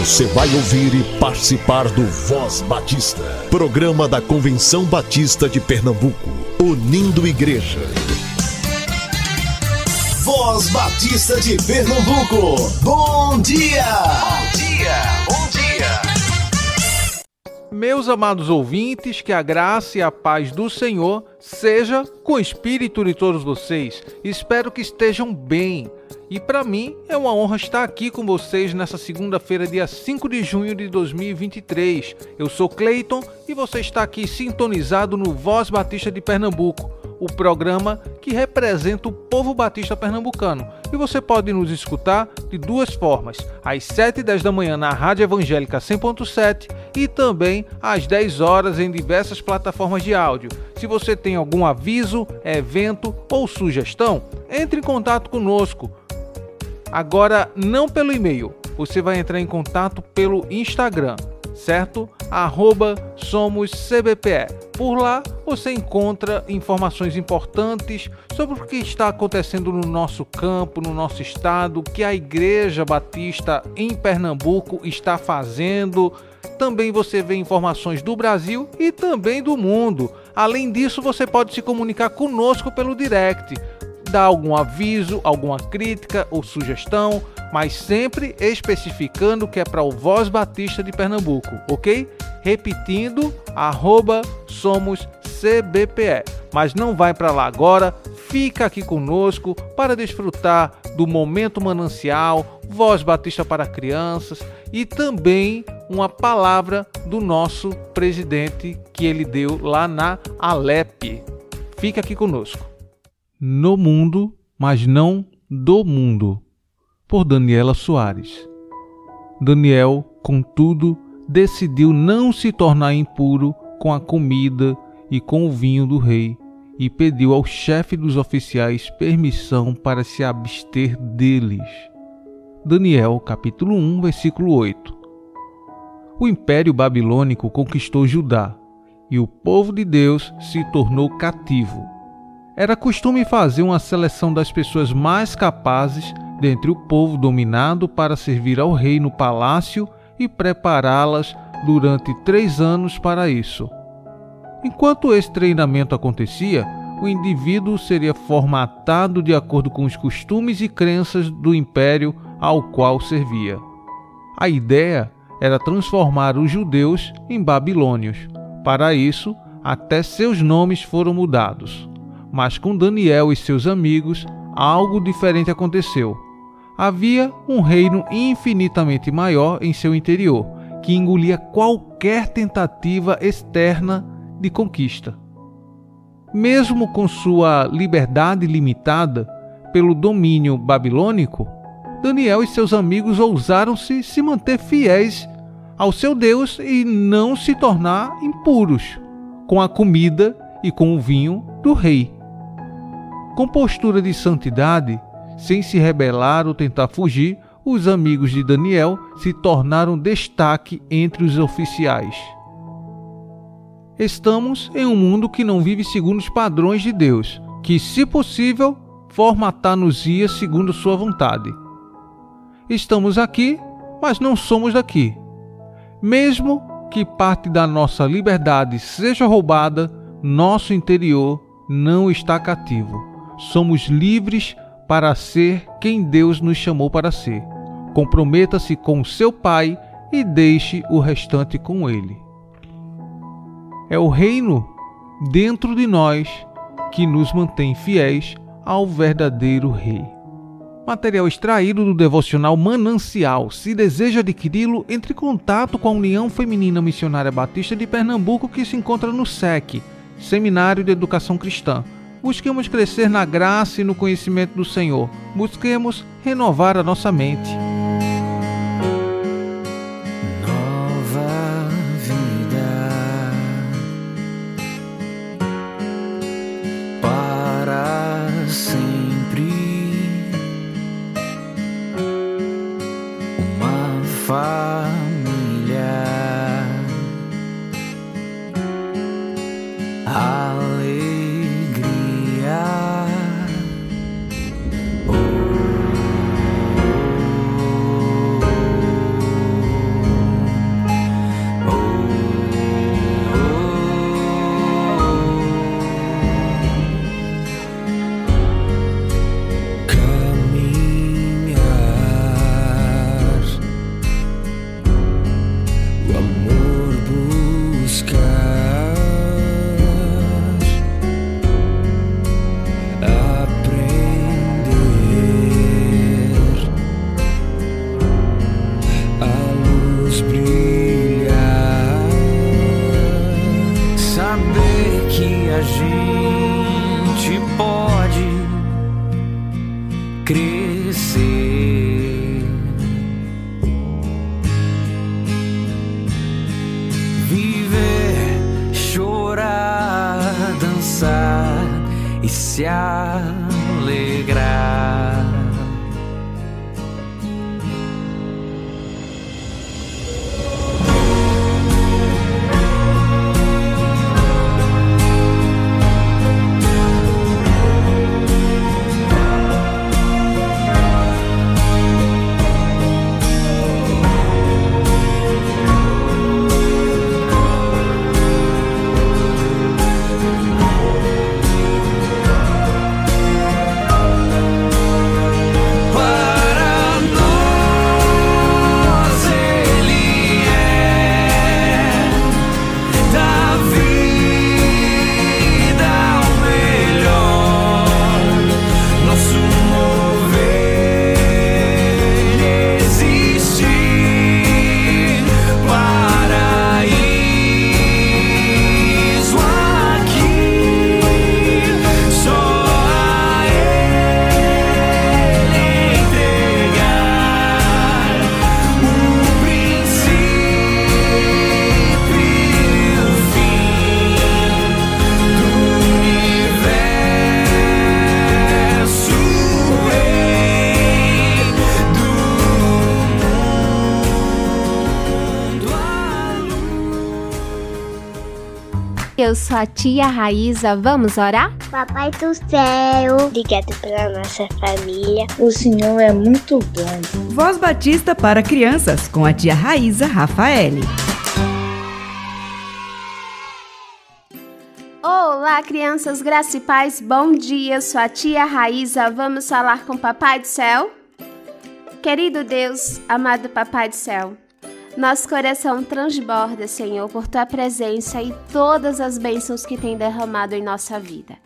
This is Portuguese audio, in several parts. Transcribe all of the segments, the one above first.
Você vai ouvir e participar do Voz Batista, programa da Convenção Batista de Pernambuco, unindo igreja. Voz Batista de Pernambuco, bom dia! Bom dia, bom dia! Meus amados ouvintes, que a graça e a paz do Senhor seja com o espírito de todos vocês. Espero que estejam bem e para mim é uma honra estar aqui com vocês nessa segunda-feira, dia 5 de junho de 2023. Eu sou Cleiton e você está aqui sintonizado no Voz Batista de Pernambuco, o programa que representa o povo batista pernambucano. E você pode nos escutar de duas formas: às 7 e 10 da manhã na Rádio Evangélica 100.7 e também às 10 horas em diversas plataformas de áudio. Se você tem algum aviso, evento ou sugestão, entre em contato conosco Agora, não pelo e-mail, você vai entrar em contato pelo Instagram, certo? Arroba SomosCBPE. Por lá você encontra informações importantes sobre o que está acontecendo no nosso campo, no nosso estado, o que a Igreja Batista em Pernambuco está fazendo. Também você vê informações do Brasil e também do mundo. Além disso, você pode se comunicar conosco pelo direct dar algum aviso, alguma crítica ou sugestão, mas sempre especificando que é para o Voz Batista de Pernambuco, ok? Repetindo, arroba somos CBPE. Mas não vai para lá agora, fica aqui conosco para desfrutar do momento manancial, Voz Batista para crianças e também uma palavra do nosso presidente que ele deu lá na Alep. Fica aqui conosco no mundo, mas não do mundo, por Daniela Soares. Daniel, contudo, decidiu não se tornar impuro com a comida e com o vinho do rei e pediu ao chefe dos oficiais permissão para se abster deles. Daniel, capítulo 1, versículo 8. O Império Babilônico conquistou Judá e o povo de Deus se tornou cativo era costume fazer uma seleção das pessoas mais capazes dentre o povo dominado para servir ao rei no palácio e prepará-las durante três anos para isso. Enquanto esse treinamento acontecia, o indivíduo seria formatado de acordo com os costumes e crenças do império ao qual servia. A ideia era transformar os judeus em babilônios. Para isso, até seus nomes foram mudados. Mas com Daniel e seus amigos, algo diferente aconteceu. Havia um reino infinitamente maior em seu interior, que engolia qualquer tentativa externa de conquista. Mesmo com sua liberdade limitada pelo domínio babilônico, Daniel e seus amigos ousaram-se se manter fiéis ao seu Deus e não se tornar impuros com a comida e com o vinho do rei. Com postura de santidade, sem se rebelar ou tentar fugir, os amigos de Daniel se tornaram destaque entre os oficiais. Estamos em um mundo que não vive segundo os padrões de Deus, que, se possível, formatar-nos-ia segundo sua vontade. Estamos aqui, mas não somos daqui. Mesmo que parte da nossa liberdade seja roubada, nosso interior não está cativo somos livres para ser quem Deus nos chamou para ser. Comprometa-se com seu Pai e deixe o restante com Ele. É o reino dentro de nós que nos mantém fiéis ao verdadeiro Rei. Material extraído do devocional Manancial. Se deseja adquiri-lo, entre em contato com a União Feminina Missionária Batista de Pernambuco, que se encontra no SEC, Seminário de Educação Cristã Busquemos crescer na graça e no conhecimento do Senhor. Busquemos renovar a nossa mente. Se Eu sou a tia Raíza, vamos orar? Papai do céu, obrigado pela nossa família. O Senhor é muito bom. Voz Batista para crianças com a tia Raíza Rafaele. Olá, crianças, graça e paz, bom dia. Eu sou a tia Raíza. Vamos falar com o Papai do Céu? Querido Deus, amado Papai do Céu, nosso coração transborda, Senhor, por tua presença e todas as bênçãos que tem derramado em nossa vida.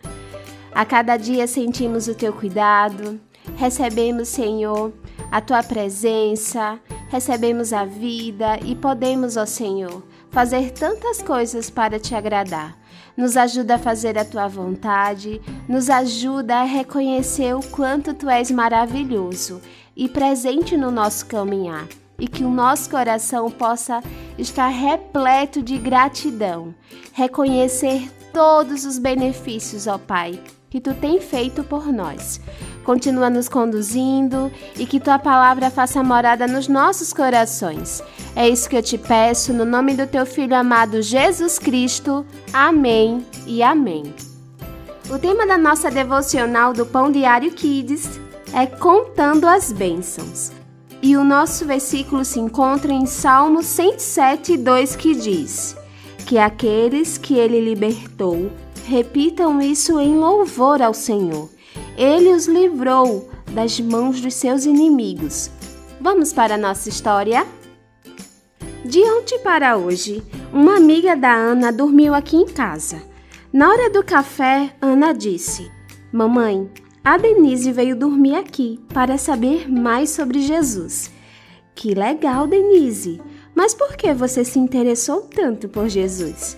A cada dia sentimos o teu cuidado, recebemos, Senhor, a tua presença, recebemos a vida e podemos, ó Senhor, fazer tantas coisas para te agradar. Nos ajuda a fazer a tua vontade, nos ajuda a reconhecer o quanto tu és maravilhoso e presente no nosso caminhar e que o nosso coração possa estar repleto de gratidão, reconhecer todos os benefícios, ó Pai, que tu tem feito por nós. Continua nos conduzindo e que tua palavra faça morada nos nossos corações. É isso que eu te peço, no nome do teu filho amado Jesus Cristo. Amém e amém. O tema da nossa devocional do Pão Diário Kids é Contando as Bênçãos. E o nosso versículo se encontra em Salmo 107, 2, que diz: Que aqueles que ele libertou repitam isso em louvor ao Senhor. Ele os livrou das mãos dos seus inimigos. Vamos para a nossa história? De ontem para hoje, uma amiga da Ana dormiu aqui em casa. Na hora do café, Ana disse: Mamãe, a Denise veio dormir aqui para saber mais sobre Jesus. Que legal, Denise! Mas por que você se interessou tanto por Jesus?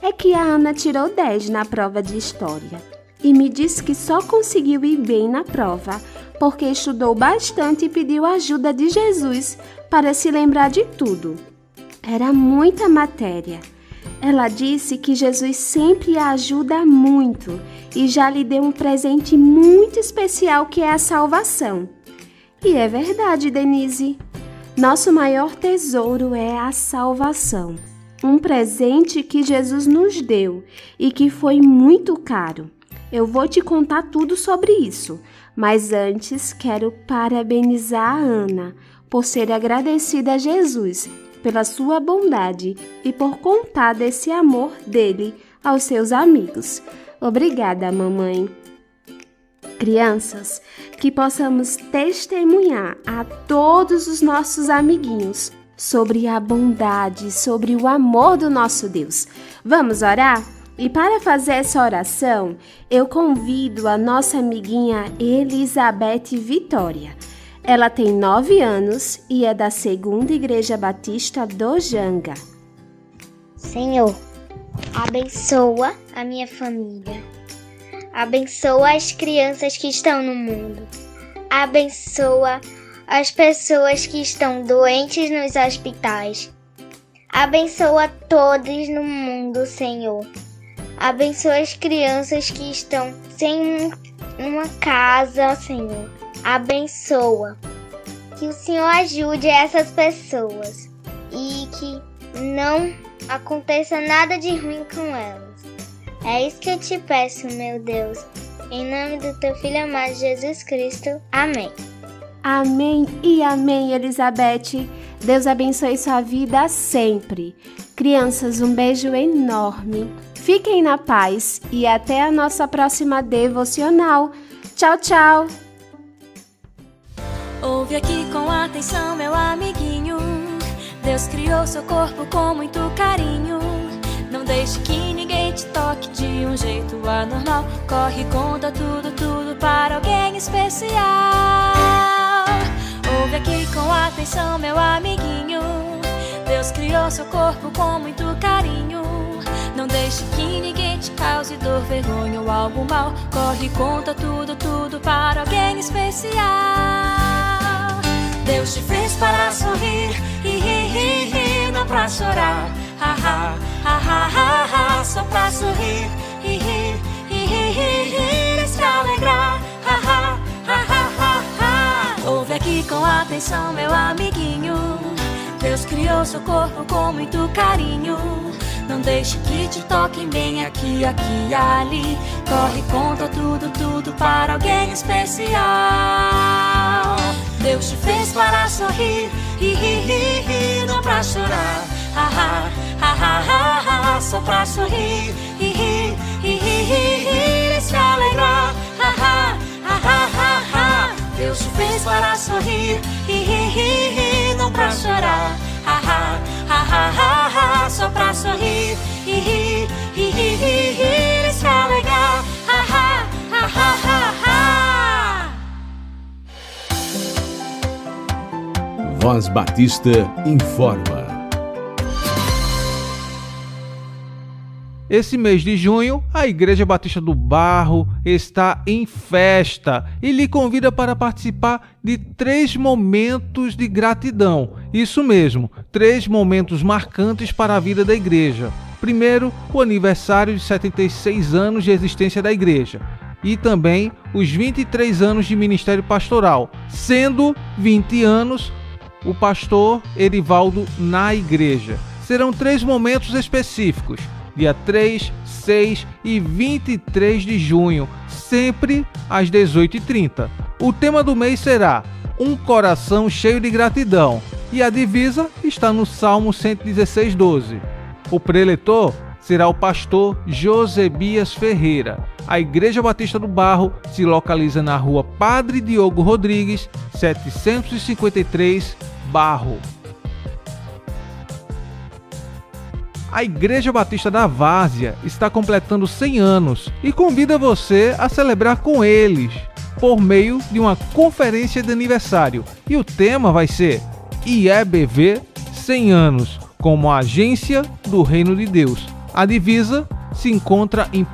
É que a Ana tirou 10 na prova de história e me disse que só conseguiu ir bem na prova porque estudou bastante e pediu ajuda de Jesus para se lembrar de tudo. Era muita matéria. Ela disse que Jesus sempre a ajuda muito e já lhe deu um presente muito especial que é a salvação. E é verdade, Denise. Nosso maior tesouro é a salvação. Um presente que Jesus nos deu e que foi muito caro. Eu vou te contar tudo sobre isso, mas antes quero parabenizar a Ana por ser agradecida a Jesus pela sua bondade e por contar desse amor dele aos seus amigos. Obrigada, mamãe. Crianças, que possamos testemunhar a todos os nossos amiguinhos sobre a bondade, sobre o amor do nosso Deus. Vamos orar? E para fazer essa oração, eu convido a nossa amiguinha Elizabeth Vitória. Ela tem nove anos e é da Segunda Igreja Batista do Janga. Senhor, abençoa a minha família. Abençoa as crianças que estão no mundo. Abençoa as pessoas que estão doentes nos hospitais. Abençoa todos no mundo, Senhor. Abençoa as crianças que estão sem uma casa, Senhor. Abençoa. Que o Senhor ajude essas pessoas e que não aconteça nada de ruim com elas. É isso que eu te peço, meu Deus. Em nome do teu filho amado Jesus Cristo. Amém. Amém e amém, Elizabeth. Deus abençoe sua vida sempre. Crianças, um beijo enorme. Fiquem na paz e até a nossa próxima devocional. Tchau, tchau. Ouve aqui com atenção, meu amiguinho. Deus criou seu corpo com muito carinho. Não deixe que ninguém te toque de um jeito anormal. Corre, conta tudo, tudo para alguém especial. Ouve aqui com atenção, meu amiguinho. Deus criou seu corpo com muito carinho. Não deixe que ninguém te cause dor, vergonha ou algo mal. Corre, conta tudo, tudo para alguém especial. Deus te fez para sorrir e rir, rir, rir, não pra chorar. Ha, ha, ha, ha, ha, ha, só pra sorrir e rir, e rir, rir, rir, e se alegrar. Ha, ha, ha, ha, ha, ha. Ouve aqui com atenção, meu amiguinho. Deus criou seu corpo com muito carinho. Não deixe que te toquem bem aqui, aqui e ali. Corre, conta tudo, tudo para alguém especial. Deus te fez para sorrir e rir, rir, não pra chorar. Ha, ha, ha, ha, ha, só pra sorrir e rir, e rir, rir, rir, e se alegrar. Ha, ha, ha, ha, ha, ha. Deus te fez para sorrir e rir, rir, não pra chorar. Ha, ha, ha, ha, ha, ha, só pra sorrir e e rir, e se alegrar. Voz Batista informa. Esse mês de junho, a Igreja Batista do Barro está em festa e lhe convida para participar de três momentos de gratidão. Isso mesmo, três momentos marcantes para a vida da igreja. Primeiro, o aniversário de 76 anos de existência da igreja e também os 23 anos de ministério pastoral, sendo 20 anos o pastor Erivaldo na igreja. Serão três momentos específicos dia 3, 6 e 23 de junho, sempre às 18h30. O tema do mês será Um Coração Cheio de Gratidão e a divisa está no Salmo 116, 12. O preletor será o pastor Josebias Ferreira. A Igreja Batista do Barro se localiza na rua Padre Diogo Rodrigues, 753, Barro. A Igreja Batista da Várzea está completando 100 anos e convida você a celebrar com eles por meio de uma conferência de aniversário. E o tema vai ser IEBV 100 anos como agência do Reino de Deus. A divisa se encontra em 1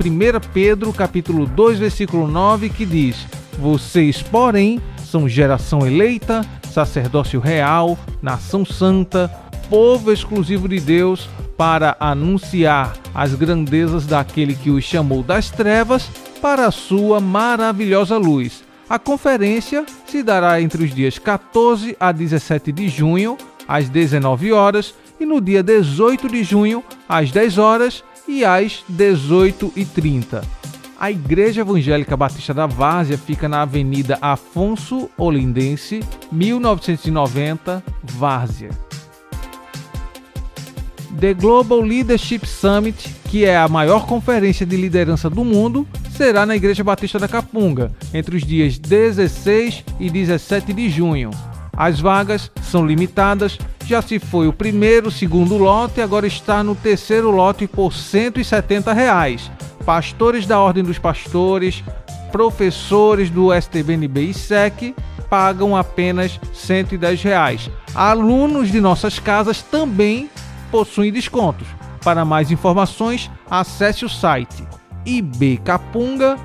Pedro capítulo 2, versículo 9, que diz: Vocês, porém, são geração eleita, sacerdócio real, nação santa, povo exclusivo de Deus, para anunciar as grandezas daquele que os chamou das trevas para a sua maravilhosa luz. A conferência se dará entre os dias 14 a 17 de junho, às 19 horas, e no dia 18 de junho, às 10 horas e às 18h30. A Igreja Evangélica Batista da Várzea fica na Avenida Afonso Olindense, 1990, Várzea. The Global Leadership Summit, que é a maior conferência de liderança do mundo, será na Igreja Batista da Capunga, entre os dias 16 e 17 de junho. As vagas são limitadas, já se foi o primeiro, segundo lote, agora está no terceiro lote por 170 reais. Pastores da Ordem dos Pastores, professores do STBNB e SEC pagam apenas 110 reais. Alunos de nossas casas também possuem descontos. Para mais informações, acesse o site ibcapunga.org.br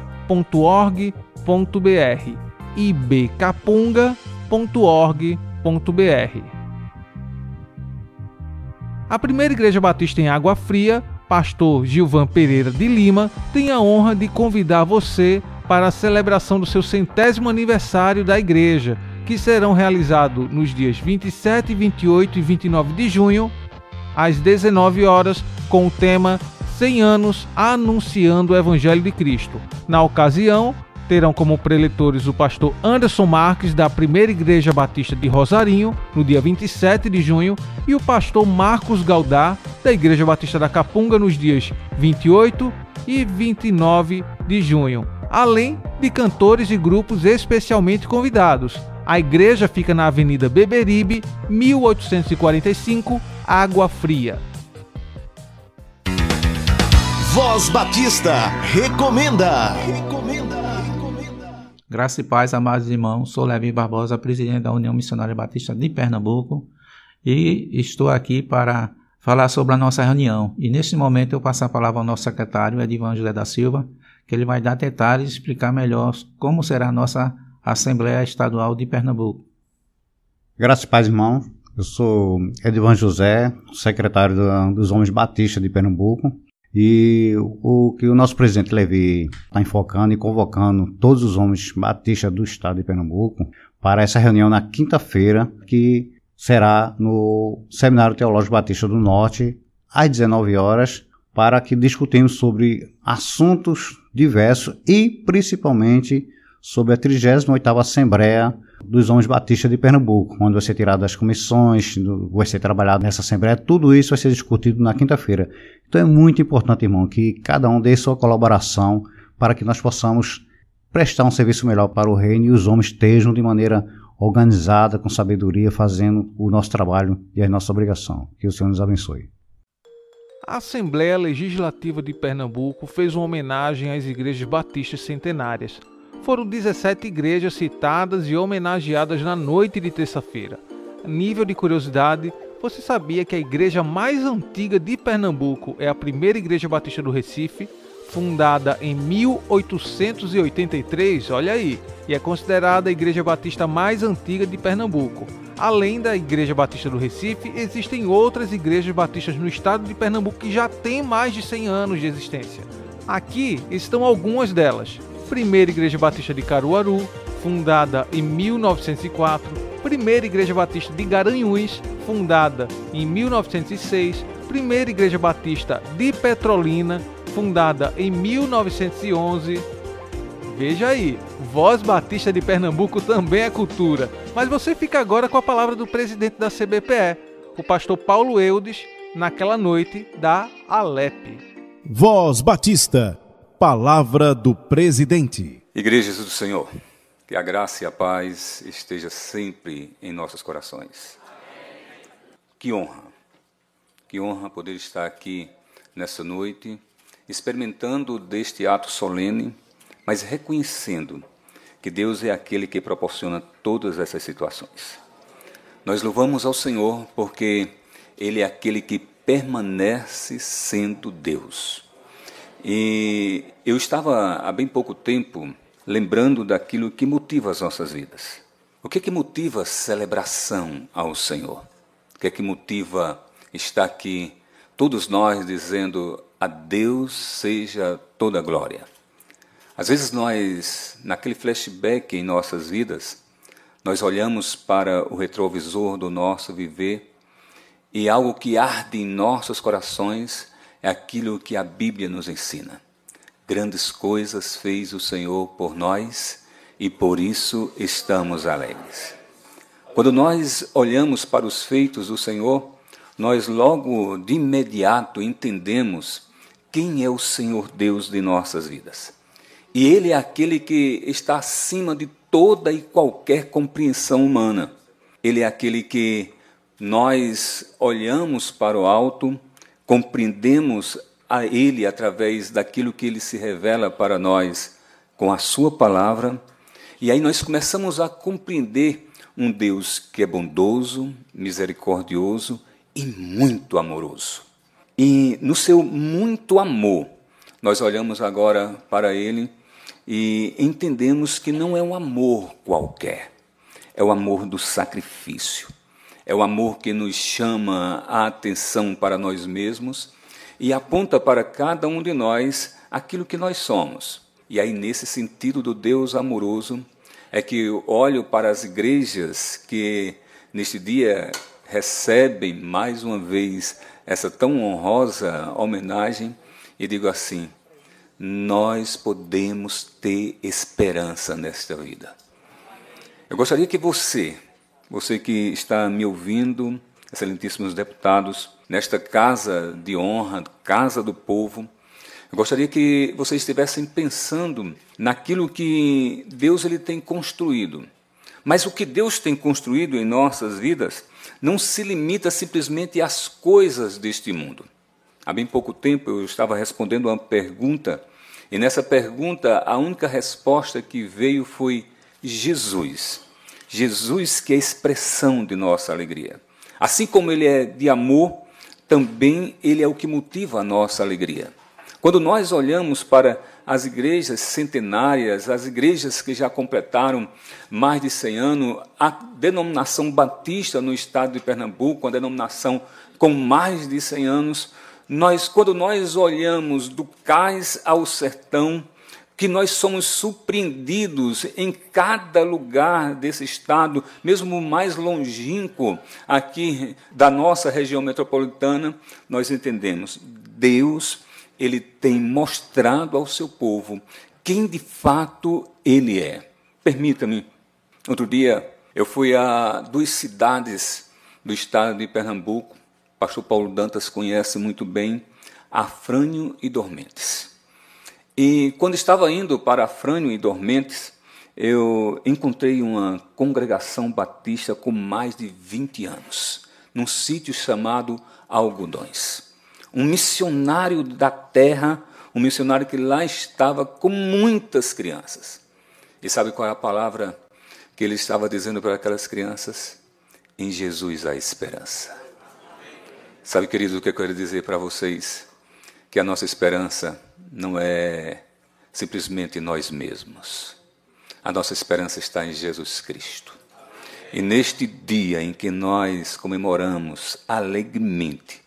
ibcapunga.org.br A primeira igreja batista em Água Fria pastor Gilvan Pereira de Lima, tem a honra de convidar você para a celebração do seu centésimo aniversário da igreja, que serão realizados nos dias 27, 28 e 29 de junho, às 19 horas, com o tema 100 anos anunciando o Evangelho de Cristo. Na ocasião, terão como preletores o pastor Anderson Marques, da Primeira Igreja Batista de Rosarinho, no dia 27 de junho, e o pastor Marcos Galdar, da Igreja Batista da Capunga, nos dias 28 e 29 de junho, além de cantores e grupos especialmente convidados. A igreja fica na Avenida Beberibe, 1845, Água Fria. Voz Batista recomenda. Graça e paz, amados irmãos. Sou Levi Barbosa, presidente da União Missionária Batista de Pernambuco, e estou aqui para falar sobre a nossa reunião. E nesse momento eu passo a palavra ao nosso secretário, Edivan José da Silva, que ele vai dar detalhes e explicar melhor como será a nossa Assembleia Estadual de Pernambuco. Graças e paz, irmão. Eu sou Edivan José, secretário dos Homens Batistas de Pernambuco. E o que o nosso presidente Levi está enfocando e convocando todos os homens batistas do estado de Pernambuco para essa reunião na quinta-feira, que será no Seminário Teológico Batista do Norte, às 19 horas, para que discutimos sobre assuntos diversos e principalmente sobre a 38ª Assembleia dos Homens Batistas de Pernambuco, onde vai ser tirado das comissões, vai ser trabalhado nessa Assembleia, tudo isso vai ser discutido na quinta-feira. Então é muito importante, irmão, que cada um dê sua colaboração para que nós possamos prestar um serviço melhor para o reino e os homens estejam de maneira organizada, com sabedoria, fazendo o nosso trabalho e a nossa obrigação. Que o Senhor nos abençoe. A Assembleia Legislativa de Pernambuco fez uma homenagem às igrejas batistas centenárias foram 17 igrejas citadas e homenageadas na noite de terça-feira. Nível de curiosidade, você sabia que a igreja mais antiga de Pernambuco é a primeira igreja batista do Recife, fundada em 1883, olha aí, e é considerada a igreja batista mais antiga de Pernambuco. Além da Igreja Batista do Recife, existem outras igrejas batistas no estado de Pernambuco que já têm mais de 100 anos de existência. Aqui estão algumas delas: Primeira Igreja Batista de Caruaru, fundada em 1904, Primeira Igreja Batista de Garanhuns, fundada em 1906, Primeira Igreja Batista de Petrolina, fundada em 1911. Veja aí, Voz Batista de Pernambuco também é cultura. Mas você fica agora com a palavra do presidente da CBPE, o pastor Paulo Eudes, naquela noite da Alep. Voz Batista Palavra do Presidente. Igrejas do Senhor, que a graça e a paz esteja sempre em nossos corações. Que honra, que honra poder estar aqui nessa noite, experimentando deste ato solene, mas reconhecendo que Deus é aquele que proporciona todas essas situações. Nós louvamos ao Senhor porque Ele é aquele que permanece sendo Deus. E eu estava há bem pouco tempo lembrando daquilo que motiva as nossas vidas. O que é que motiva celebração ao Senhor? O que é que motiva estar aqui, todos nós dizendo a Deus seja toda a glória? Às vezes nós, naquele flashback em nossas vidas, nós olhamos para o retrovisor do nosso viver e algo que arde em nossos corações é aquilo que a Bíblia nos ensina. Grandes coisas fez o Senhor por nós e por isso estamos alegres. Quando nós olhamos para os feitos do Senhor, nós logo de imediato entendemos quem é o Senhor Deus de nossas vidas. E Ele é aquele que está acima de toda e qualquer compreensão humana. Ele é aquele que nós olhamos para o alto compreendemos a Ele através daquilo que Ele se revela para nós com a Sua palavra, e aí nós começamos a compreender um Deus que é bondoso, misericordioso e muito amoroso. E no seu muito amor, nós olhamos agora para Ele e entendemos que não é um amor qualquer, é o amor do sacrifício é o amor que nos chama a atenção para nós mesmos e aponta para cada um de nós aquilo que nós somos. E aí, nesse sentido do Deus amoroso, é que eu olho para as igrejas que neste dia recebem mais uma vez essa tão honrosa homenagem e digo assim: nós podemos ter esperança nesta vida. Eu gostaria que você, você que está me ouvindo, excelentíssimos deputados, nesta casa de honra, casa do povo, eu gostaria que vocês estivessem pensando naquilo que Deus ele tem construído. Mas o que Deus tem construído em nossas vidas não se limita simplesmente às coisas deste mundo. Há bem pouco tempo eu estava respondendo uma pergunta, e nessa pergunta a única resposta que veio foi Jesus. Jesus que é a expressão de nossa alegria. Assim como ele é de amor, também ele é o que motiva a nossa alegria. Quando nós olhamos para as igrejas centenárias, as igrejas que já completaram mais de 100 anos, a denominação batista no estado de Pernambuco, a denominação com mais de 100 anos, nós, quando nós olhamos do cais ao sertão, que nós somos surpreendidos em cada lugar desse estado, mesmo mais longínquo aqui da nossa região metropolitana, nós entendemos Deus ele tem mostrado ao seu povo quem de fato ele é. Permita-me, outro dia eu fui a duas cidades do estado de Pernambuco, o pastor Paulo Dantas conhece muito bem, Afrânio e Dormentes. E quando estava indo para Afrânio e Dormentes, eu encontrei uma congregação batista com mais de 20 anos, num sítio chamado Algodões um missionário da terra, um missionário que lá estava com muitas crianças. E sabe qual é a palavra que ele estava dizendo para aquelas crianças? Em Jesus há esperança. Sabe, queridos, o que eu quero dizer para vocês? Que a nossa esperança não é simplesmente nós mesmos. A nossa esperança está em Jesus Cristo. E neste dia em que nós comemoramos alegremente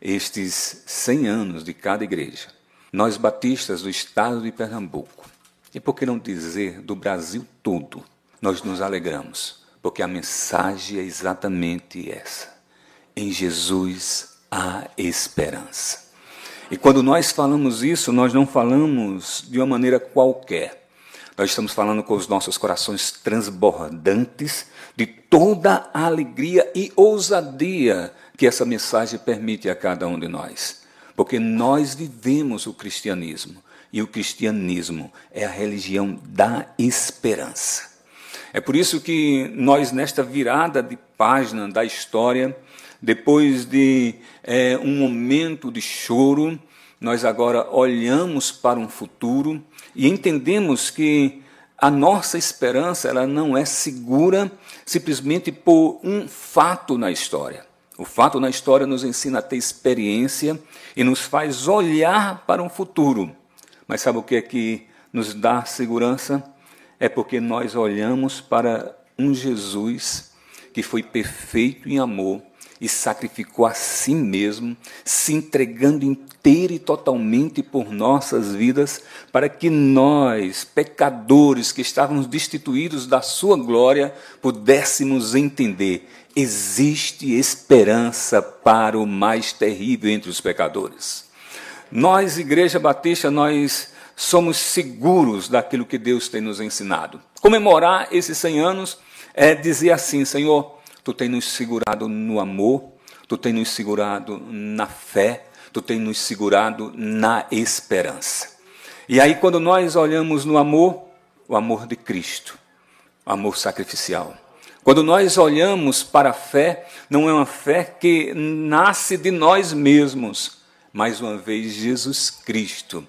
estes 100 anos de cada igreja, nós batistas do estado de Pernambuco, e por que não dizer do Brasil todo, nós nos alegramos, porque a mensagem é exatamente essa. Em Jesus há esperança. E quando nós falamos isso, nós não falamos de uma maneira qualquer. Nós estamos falando com os nossos corações transbordantes de toda a alegria e ousadia que essa mensagem permite a cada um de nós. Porque nós vivemos o cristianismo e o cristianismo é a religião da esperança. É por isso que nós, nesta virada de página da história, depois de é, um momento de choro, nós agora olhamos para um futuro e entendemos que a nossa esperança ela não é segura simplesmente por um fato na história. O fato na história nos ensina a ter experiência e nos faz olhar para um futuro. Mas sabe o que é que nos dá segurança? É porque nós olhamos para um Jesus que foi perfeito em amor e sacrificou a si mesmo, se entregando inteira e totalmente por nossas vidas, para que nós, pecadores que estávamos destituídos da sua glória, pudéssemos entender existe esperança para o mais terrível entre os pecadores. Nós, Igreja Batista, nós somos seguros daquilo que Deus tem nos ensinado. Comemorar esses 100 anos é dizer assim: Senhor, tu tem nos segurado no amor, tu tem nos segurado na fé, tu tem nos segurado na esperança. E aí, quando nós olhamos no amor, o amor de Cristo, o amor sacrificial quando nós olhamos para a fé, não é uma fé que nasce de nós mesmos, mais uma vez Jesus Cristo,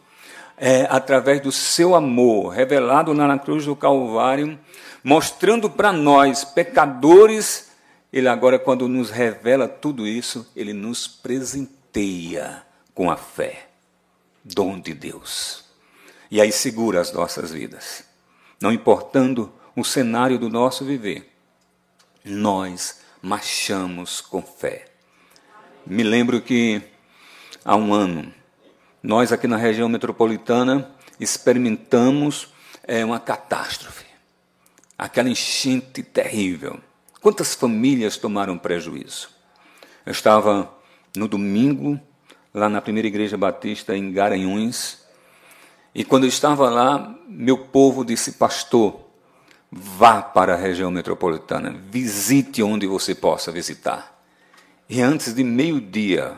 é, através do seu amor revelado na cruz do Calvário, mostrando para nós, pecadores, ele agora, quando nos revela tudo isso, ele nos presenteia com a fé, dom de Deus. E aí segura as nossas vidas, não importando o cenário do nosso viver nós marchamos com fé. Me lembro que há um ano. Nós aqui na região metropolitana experimentamos é, uma catástrofe, aquela enchente terrível. Quantas famílias tomaram prejuízo? Eu estava no domingo lá na primeira igreja batista em Garanhuns e quando eu estava lá, meu povo disse, pastor, vá para a região metropolitana, visite onde você possa visitar. E antes de meio-dia,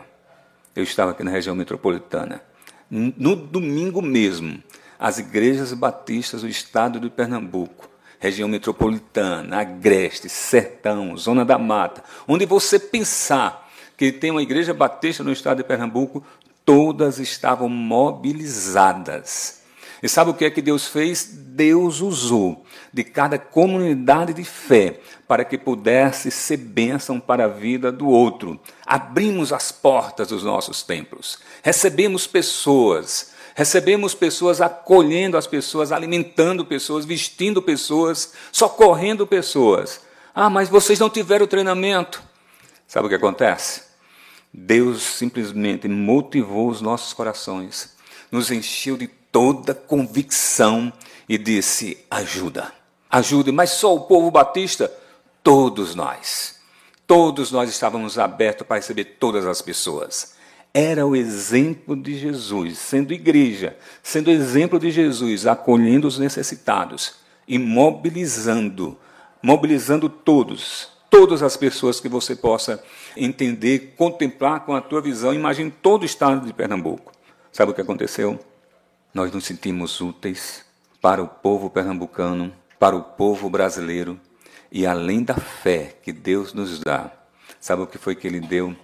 eu estava aqui na região metropolitana. No domingo mesmo, as igrejas batistas do estado de Pernambuco, região metropolitana, Agreste, Sertão, Zona da Mata, onde você pensar que tem uma igreja batista no estado de Pernambuco, todas estavam mobilizadas e sabe o que é que Deus fez? Deus usou de cada comunidade de fé para que pudesse ser bênção para a vida do outro. Abrimos as portas dos nossos templos, recebemos pessoas, recebemos pessoas acolhendo as pessoas, alimentando pessoas, vestindo pessoas, socorrendo pessoas. Ah, mas vocês não tiveram treinamento. Sabe o que acontece? Deus simplesmente motivou os nossos corações, nos encheu de toda convicção e disse: ajuda, ajude. Mas só o povo batista? Todos nós. Todos nós estávamos abertos para receber todas as pessoas. Era o exemplo de Jesus, sendo igreja, sendo exemplo de Jesus, acolhendo os necessitados e mobilizando, mobilizando todos, todas as pessoas que você possa entender, contemplar com a tua visão. Imagine todo o estado de Pernambuco. Sabe o que aconteceu? nós nos sentimos úteis para o povo pernambucano, para o povo brasileiro e além da fé que Deus nos dá. Sabe o que foi que ele deu?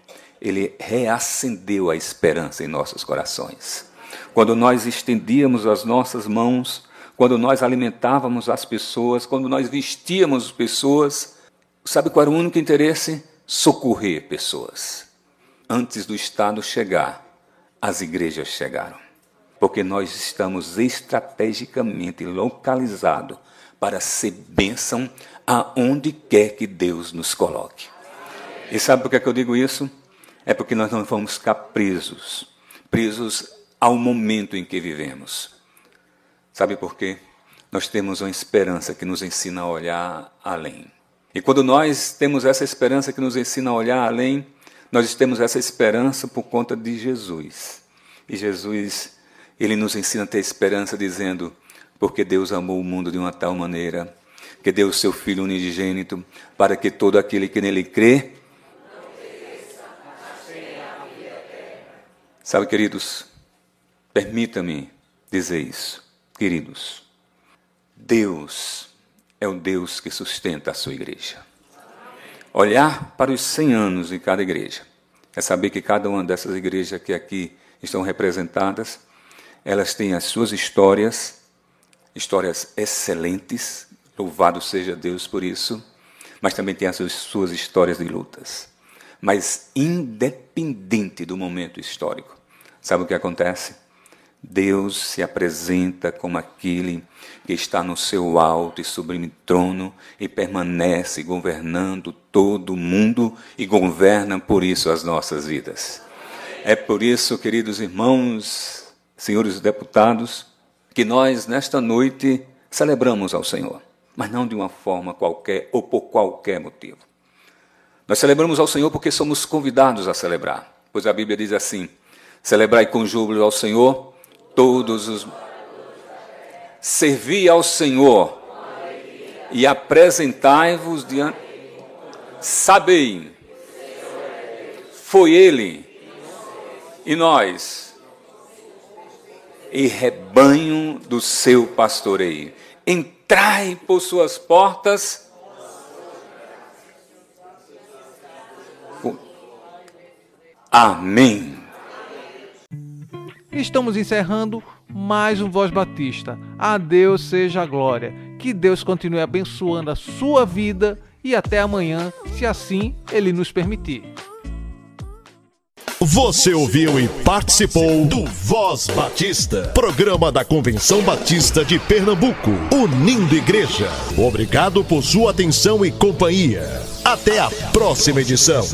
Ele reacendeu a esperança em nossos corações. Quando nós estendíamos as nossas mãos, quando nós alimentávamos as pessoas, quando nós vestíamos as pessoas, sabe qual era o único interesse? Socorrer pessoas. Antes do Estado chegar, as igrejas chegaram porque nós estamos estrategicamente localizados para ser bênção aonde quer que Deus nos coloque. E sabe por que, é que eu digo isso? É porque nós não vamos ficar presos, presos ao momento em que vivemos. Sabe por quê? Nós temos uma esperança que nos ensina a olhar além. E quando nós temos essa esperança que nos ensina a olhar além, nós temos essa esperança por conta de Jesus. E Jesus ele nos ensina a ter esperança, dizendo: Porque Deus amou o mundo de uma tal maneira que deu o seu Filho unigênito, para que todo aquele que nele crê. Sabe, queridos, permita-me dizer isso, queridos. Deus é o Deus que sustenta a sua igreja. Olhar para os 100 anos de cada igreja é saber que cada uma dessas igrejas que aqui estão representadas elas têm as suas histórias, histórias excelentes, louvado seja Deus por isso, mas também tem as suas histórias de lutas. Mas independente do momento histórico, sabe o que acontece? Deus se apresenta como aquele que está no seu alto e sublime trono e permanece governando todo o mundo e governa por isso as nossas vidas. É por isso, queridos irmãos, senhores deputados, que nós, nesta noite, celebramos ao Senhor, mas não de uma forma qualquer ou por qualquer motivo. Nós celebramos ao Senhor porque somos convidados a celebrar, pois a Bíblia diz assim: celebrai com júbilo ao Senhor todos os. Servi ao Senhor e apresentai-vos diante. Sabei, foi Ele e nós e rebanho do seu pastoreio. Entrai por suas portas. Amém. Estamos encerrando mais um Voz Batista. A Deus seja a glória. Que Deus continue abençoando a sua vida e até amanhã, se assim Ele nos permitir. Você ouviu e participou do Voz Batista, programa da Convenção Batista de Pernambuco, unindo igreja. Obrigado por sua atenção e companhia. Até a próxima edição.